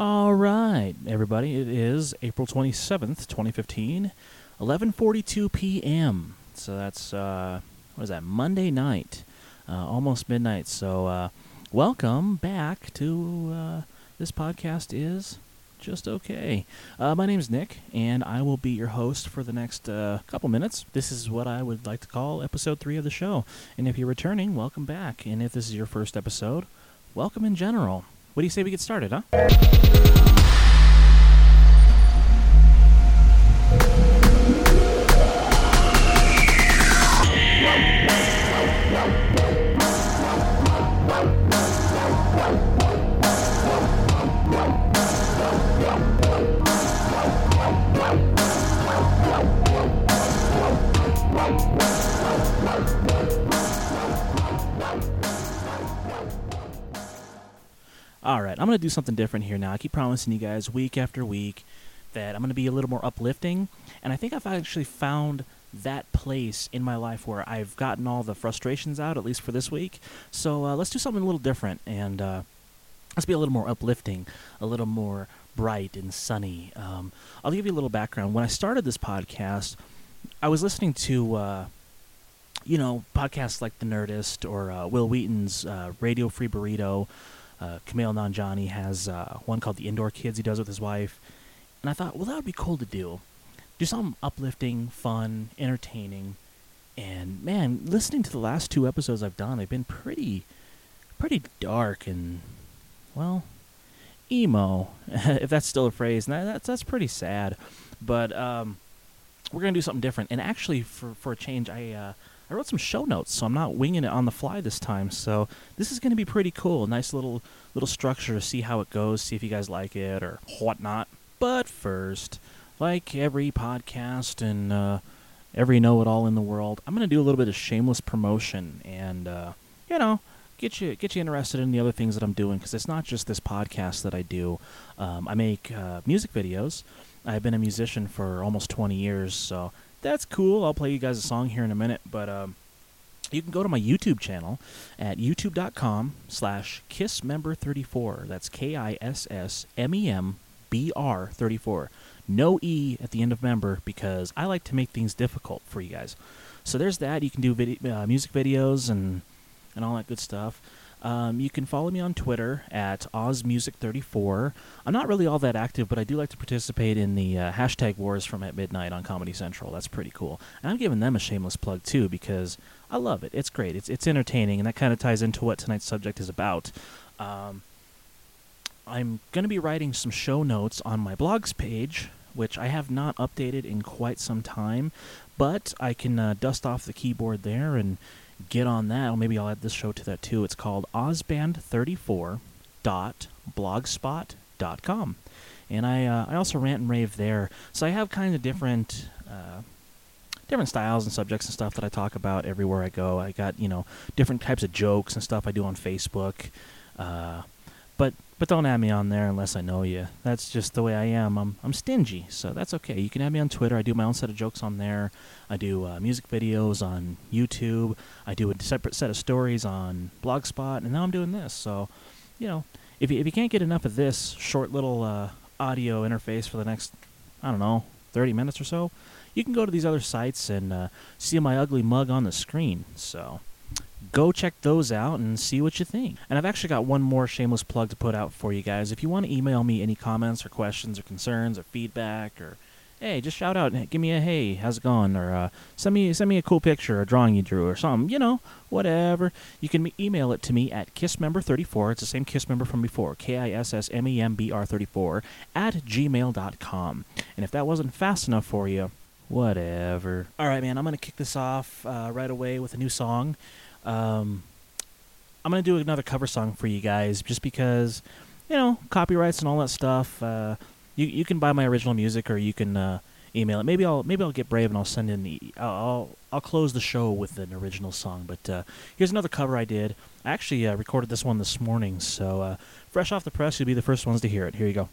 All right, everybody. It is April 27th, 2015, 11:42 p.m. So that's uh what is that? Monday night. Uh, almost midnight. So uh welcome back to uh this podcast is just okay. Uh, my name is Nick, and I will be your host for the next uh, couple minutes. This is what I would like to call episode three of the show. And if you're returning, welcome back. And if this is your first episode, welcome in general. What do you say we get started, huh? Going to do something different here now. I keep promising you guys week after week that I'm going to be a little more uplifting, and I think I've actually found that place in my life where I've gotten all the frustrations out, at least for this week. So uh, let's do something a little different, and uh, let's be a little more uplifting, a little more bright and sunny. Um, I'll give you a little background. When I started this podcast, I was listening to. Uh, you know, podcasts like The Nerdist or uh, Wil Wheaton's uh, Radio Free Burrito, uh, Kumail Nanjiani has uh, one called The Indoor Kids he does with his wife. And I thought, well, that would be cool to do. Do something uplifting, fun, entertaining. And man, listening to the last two episodes I've done, they've been pretty, pretty dark and, well, emo, if that's still a phrase. And that, that's, that's pretty sad. But um, we're going to do something different. And actually, for, for a change, I. Uh, I wrote some show notes, so I'm not winging it on the fly this time. So this is going to be pretty cool. Nice little little structure to see how it goes, see if you guys like it or whatnot. But first, like every podcast and uh, every know-it-all in the world, I'm going to do a little bit of shameless promotion and uh, you know get you get you interested in the other things that I'm doing because it's not just this podcast that I do. Um, I make uh, music videos. I've been a musician for almost 20 years, so that's cool. I'll play you guys a song here in a minute, but um, you can go to my YouTube channel at youtube.com slash kissmember34. That's K-I-S-S-M-E-M-B-R 34. No E at the end of member because I like to make things difficult for you guys. So there's that. You can do uh, music videos and, and all that good stuff. Um, you can follow me on Twitter at OzMusic34. I'm not really all that active, but I do like to participate in the uh, hashtag wars from at midnight on Comedy Central. That's pretty cool. And I'm giving them a shameless plug too because I love it. It's great. It's it's entertaining, and that kind of ties into what tonight's subject is about. Um, I'm going to be writing some show notes on my blogs page, which I have not updated in quite some time, but I can uh, dust off the keyboard there and get on that. Or maybe I'll add this show to that too. It's called ozband34.blogspot.com. And I uh, I also rant and rave there. So I have kind of different uh, different styles and subjects and stuff that I talk about everywhere I go. I got, you know, different types of jokes and stuff I do on Facebook. Uh, but but don't add me on there unless I know you. That's just the way I am. I'm I'm stingy, so that's okay. You can add me on Twitter. I do my own set of jokes on there. I do uh, music videos on YouTube. I do a separate set of stories on Blogspot, and now I'm doing this. So, you know, if you, if you can't get enough of this short little uh, audio interface for the next, I don't know, 30 minutes or so, you can go to these other sites and uh, see my ugly mug on the screen. So go check those out and see what you think. And I've actually got one more shameless plug to put out for you guys. If you want to email me any comments or questions or concerns or feedback or hey, just shout out, and give me a hey, how's it going? Or uh, send me send me a cool picture or drawing you drew or something, you know, whatever. You can email it to me at kissmember34. It's the same kiss member from before, K I S S M E M B R 34 at gmail.com. And if that wasn't fast enough for you, whatever. All right, man, I'm gonna kick this off uh, right away with a new song. Um, I'm gonna do another cover song for you guys, just because, you know, copyrights and all that stuff. Uh, you you can buy my original music, or you can uh, email it. Maybe I'll maybe I'll get brave and I'll send in the I'll I'll, close the show with an original song. But uh, here's another cover I did. I actually uh, recorded this one this morning, so uh, fresh off the press, you'll be the first ones to hear it. Here you go.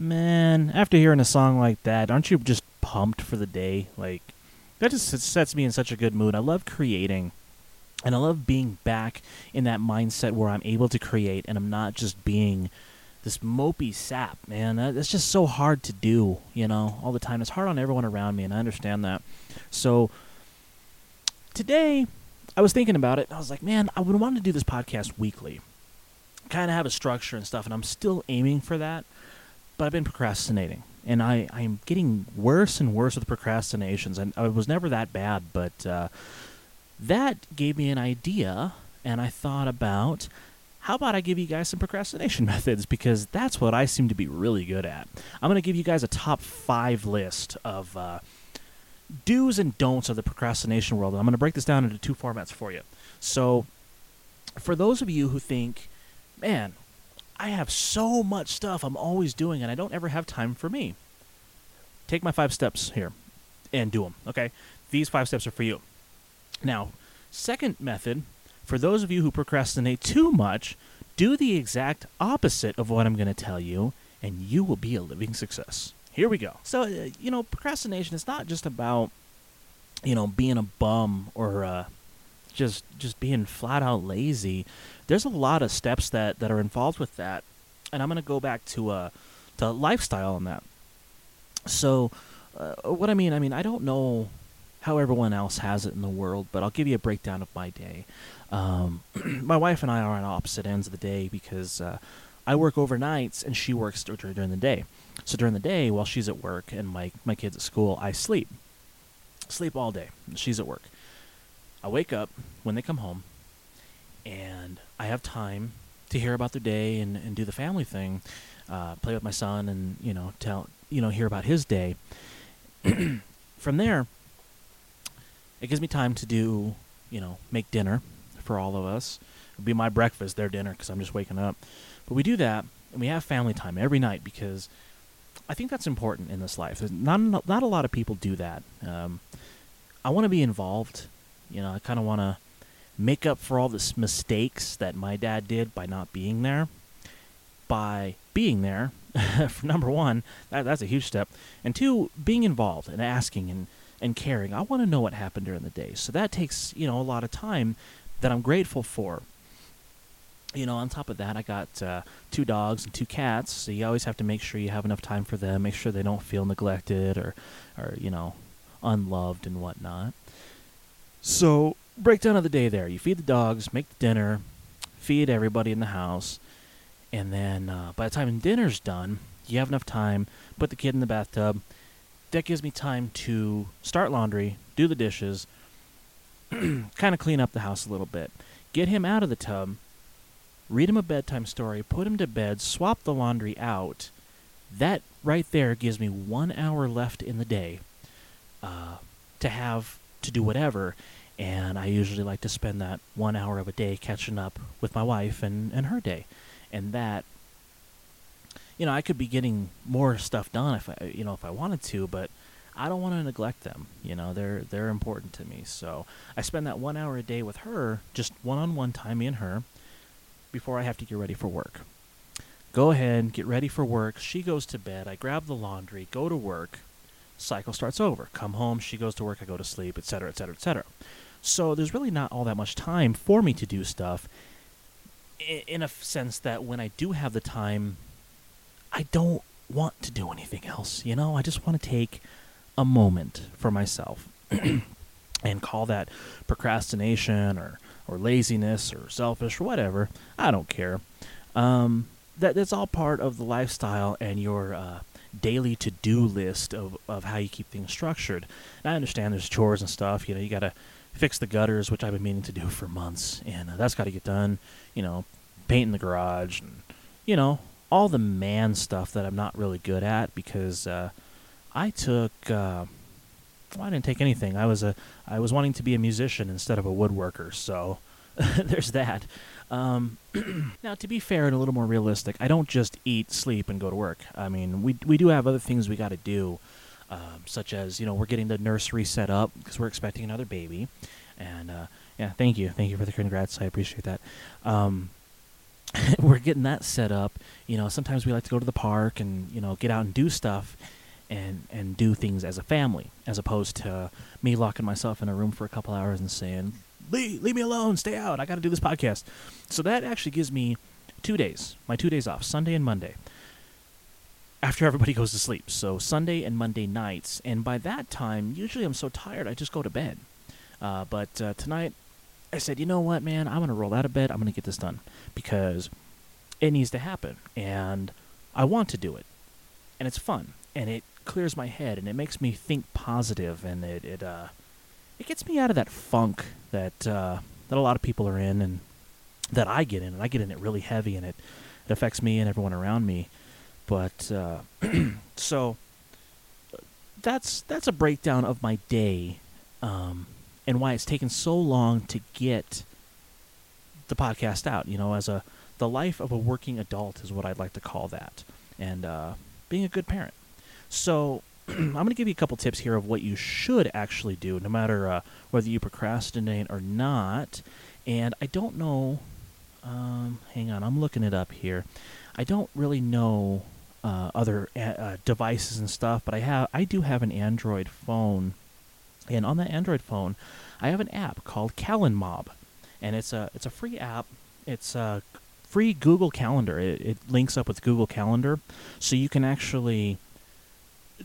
Man, after hearing a song like that, aren't you just pumped for the day? Like, that just sets me in such a good mood. I love creating, and I love being back in that mindset where I'm able to create and I'm not just being this mopey sap, man. That's just so hard to do, you know, all the time. It's hard on everyone around me, and I understand that. So today, I was thinking about it. And I was like, man, I would want to do this podcast weekly, kind of have a structure and stuff, and I'm still aiming for that. But I've been procrastinating, and I I'm getting worse and worse with procrastinations. And I was never that bad, but uh, that gave me an idea, and I thought about how about I give you guys some procrastination methods because that's what I seem to be really good at. I'm going to give you guys a top five list of uh, do's and don'ts of the procrastination world. And I'm going to break this down into two formats for you. So, for those of you who think, man, I have so much stuff I'm always doing and I don't ever have time for me, take my five steps here and do them, okay? These five steps are for you. Now, second method for those of you who procrastinate too much, do the exact opposite of what I'm going to tell you, and you will be a living success. Here we go. So, uh, you know, procrastination is not just about, you know, being a bum or uh, just just being flat out lazy. There's a lot of steps that, that are involved with that, and I'm going to go back to uh, to lifestyle on that. So, uh, what I mean, I mean, I don't know how everyone else has it in the world, but I'll give you a breakdown of my day. Um, my wife and I are on opposite ends of the day because uh, I work overnights and she works during the day. So during the day, while she's at work and my, my kids at school, I sleep. Sleep all day. She's at work. I wake up when they come home and I have time to hear about their day and, and do the family thing, uh, play with my son and, you know, tell, you know, hear about his day. From there, it gives me time to do, you know, make dinner for all of us. It'll be my breakfast, their dinner, because I'm just waking up. But we do that, and we have family time every night because I think that's important in this life. There's not not a lot of people do that. Um, I want to be involved. You know, I kind of want to make up for all the mistakes that my dad did by not being there. By being there, number one, that, that's a huge step, and two, being involved and asking and and caring. I want to know what happened during the day. So that takes, you know, a lot of time that I'm grateful for. You know, on top of that, I got uh, two dogs and two cats, so you always have to make sure you have enough time for them, make sure they don't feel neglected or, or you know, unloved and whatnot. So, breakdown of the day there. You feed the dogs, make the dinner, feed everybody in the house, and then uh, by the time dinner's done, you have enough time, put the kid in the bathtub, that gives me time to start laundry, do the dishes, kind of clean up the house a little bit, get him out of the tub, read him a bedtime story, put him to bed, swap the laundry out. That right there gives me one hour left in the day uh, to have to do whatever. And I usually like to spend that one hour of a day catching up with my wife and, and her day. And that you know, I could be getting more stuff done if I, you know, if I wanted to, but I don't want to neglect them. You know, they're they're important to me. So I spend that one hour a day with her, just one-on-one time, me and her, before I have to get ready for work. Go ahead, get ready for work. She goes to bed. I grab the laundry, go to work. Cycle starts over. Come home. She goes to work. I go to sleep, etc., etc., etc. So there's really not all that much time for me to do stuff. In a sense that when I do have the time I don't want to do anything else. You know, I just want to take a moment for myself and call that procrastination or, or laziness or selfish or whatever. I don't care. Um, that that's all part of the lifestyle and your uh, daily to do list of, of how you keep things structured. And I understand there's chores and stuff. You know, you got to fix the gutters, which I've been meaning to do for months, and uh, that's got to get done. You know, painting the garage and you know all the man stuff that I'm not really good at because uh, I took. Uh, well, I didn't take anything. I was a I was wanting to be a musician instead of a woodworker, so there's that. Um, now, to be fair and a little more realistic, I don't just eat, sleep, and go to work. I mean, we we do have other things we got to do, um, such as you know we're getting the nursery set up because we're expecting another baby, and uh, yeah, thank you, thank you for the congrats. I appreciate that. Um, we're getting that set up. You know, sometimes we like to go to the park and you know get out and do stuff, and and do things as a family, as opposed to me locking myself in a room for a couple hours and saying, "Leave, leave me alone, stay out. I got to do this podcast." So that actually gives me two days, my two days off, Sunday and Monday, after everybody goes to sleep. So Sunday and Monday nights, and by that time, usually I'm so tired I just go to bed. Uh, but uh, tonight, I said, you know what, man, I'm gonna roll out of bed. I'm gonna get this done. Because it needs to happen, and I want to do it, and it's fun, and it clears my head, and it makes me think positive, and it it uh it gets me out of that funk that uh, that a lot of people are in, and that I get in, and I get in it really heavy, and it it affects me and everyone around me. But uh, so that's that's a breakdown of my day, um, and why it's taken so long to get the podcast out. You know, as a the life of a working adult is what I'd like to call that, and uh, being a good parent. So I'm going to give you a couple tips here of what you should actually do, no matter uh, whether you procrastinate or not. And I don't know. Um, hang on, I'm looking it up here. I don't really know uh, other uh, devices and stuff, but I have I do have an Android phone, and on that Android phone, I have an app called CalenMob, and it's a it's a free app. It's a free Google Calendar. It, it links up with Google Calendar, so you can actually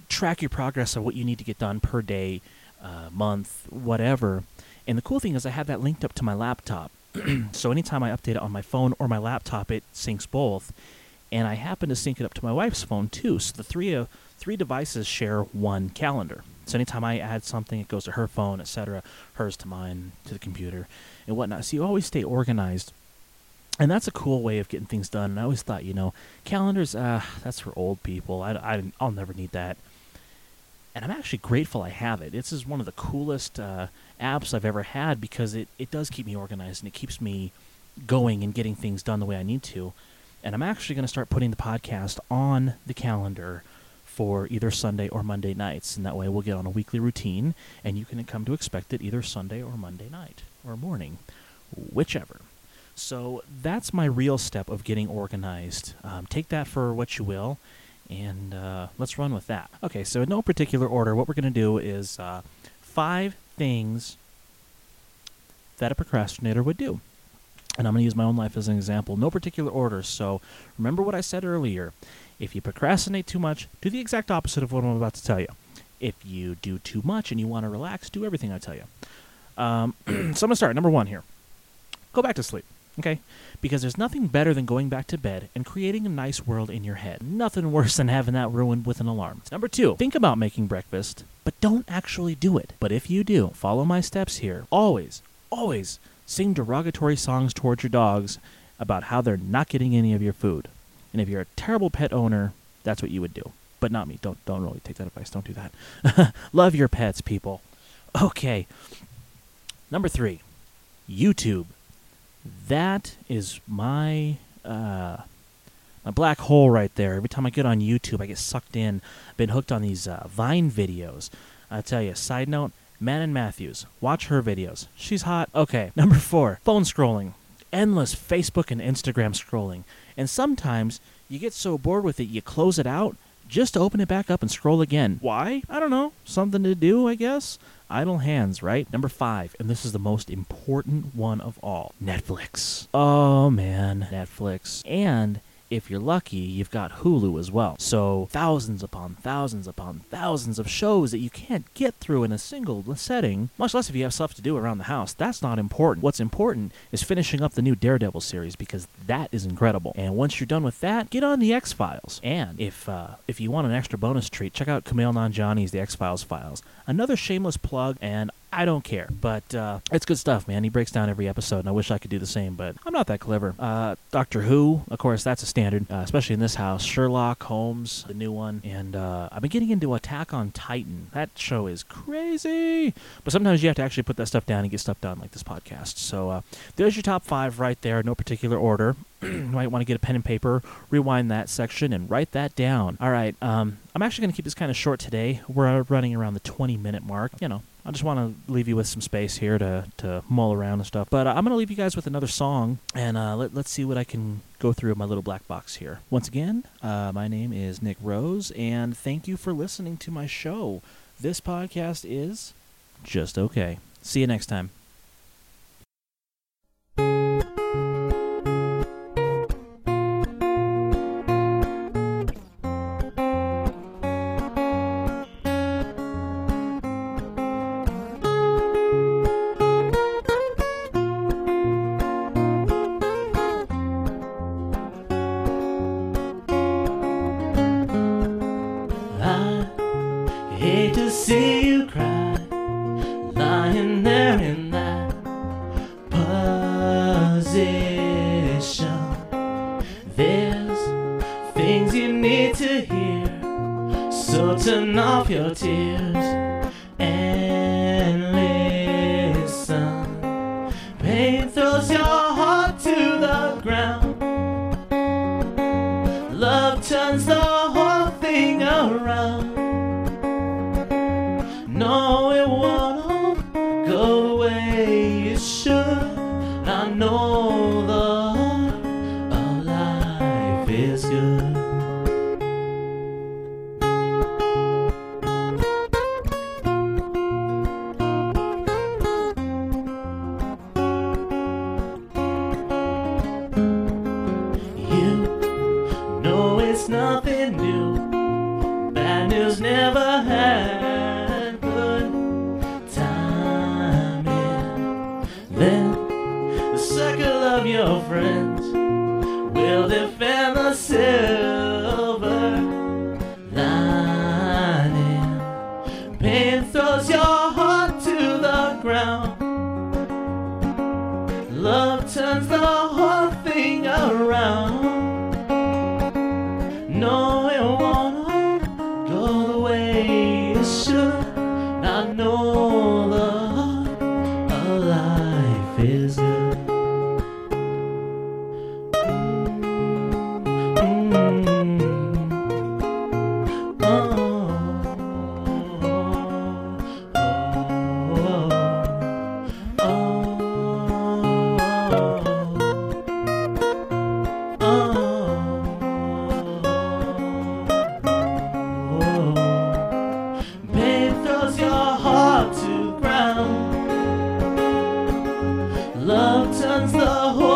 track your progress of what you need to get done per day, uh, month, whatever. And the cool thing is, I have that linked up to my laptop. so anytime I update it on my phone or my laptop, it syncs both. And I happen to sync it up to my wife's phone too. So the three uh, three devices share one calendar. So anytime I add something, it goes to her phone, etc., hers to mine, to the computer, and whatnot. So you always stay organized. And that's a cool way of getting things done. And I always thought, you know, calendars, uh, that's for old people. I, I, I'll never need that and I'm actually grateful I have it. This is one of the coolest uh, apps I've ever had because it, it does keep me organized and it keeps me going and getting things done the way I need to. And I'm actually going to start putting the podcast on the calendar for either Sunday or Monday nights. And that way we'll get on a weekly routine and you can come to expect it either Sunday or Monday night or morning, whichever. So that's my real step of getting organized. Um, take that for what you will and uh, let's run with that. Okay, so in no particular order, what we're going to do is uh, five things that a procrastinator would do. And I'm going to use my own life as an example. No particular order. So remember what I said earlier. If you procrastinate too much, do the exact opposite of what I'm about to tell you. If you do too much and you want to relax, do everything I tell you. Um, so I'm going to start. Number one here go back to sleep. Okay? Because there's nothing better than going back to bed and creating a nice world in your head. Nothing worse than having that ruined with an alarm. Number two, think about making breakfast, but don't actually do it. But if you do, follow my steps here. Always, always sing derogatory songs towards your dogs about how they're not getting any of your food. And if you're a terrible pet owner, that's what you would do. But not me. Don't don't really take that advice. Don't do that. Love your pets, people. Okay. Number three, YouTube that is my uh, my black hole right there. Every time I get on YouTube, I get sucked in. I've been hooked on these uh, Vine videos. I tell you. Side note: Manon Mathews. Watch her videos. She's hot. Okay. Number four: phone scrolling, endless Facebook and Instagram scrolling, and sometimes you get so bored with it, you close it out just to open it back up and scroll again. Why? I don't know. Something to do, I guess. Idle hands, right? Number five, and this is the most important one of all Netflix. Oh man, Netflix. And if you're lucky, you've got Hulu as well. So, thousands upon thousands upon thousands of shows that you can't get through in a single setting, much less if you have stuff to do around the house. That's not important. What's important is finishing up the new Daredevil series because that is incredible. And once you're done with that, get on the X Files. And if uh, if you want an extra bonus treat, check out Kumail Nanjiani's The X Files Files. Another shameless plug, and I don't care, but uh, it's good stuff, man. He breaks down every episode, and I wish I could do the same, but I'm not that clever. Uh, Doctor Who, of course, that's a standard, uh, especially in this house. Sherlock Holmes, the new one, and uh, I've been getting into Attack on Titan. That show is crazy, but sometimes you have to actually put that stuff down and get stuff done, like this podcast. So uh, there's your top five right there, no particular order. you might want to get a pen and paper, rewind that section, and write that down. All right, um, I'm actually going to keep this kind of short today. We're running around the 20 minute mark. You know, I just want to leave you with some space here to, to mull around and stuff. But uh, I'm going to leave you guys with another song, and uh, let, let's see what I can go through in my little black box here. Once again, uh, my name is Nick Rose, and thank you for listening to my show. This podcast is just okay. See you next time. see Love turns the whole thing around. love turns the whole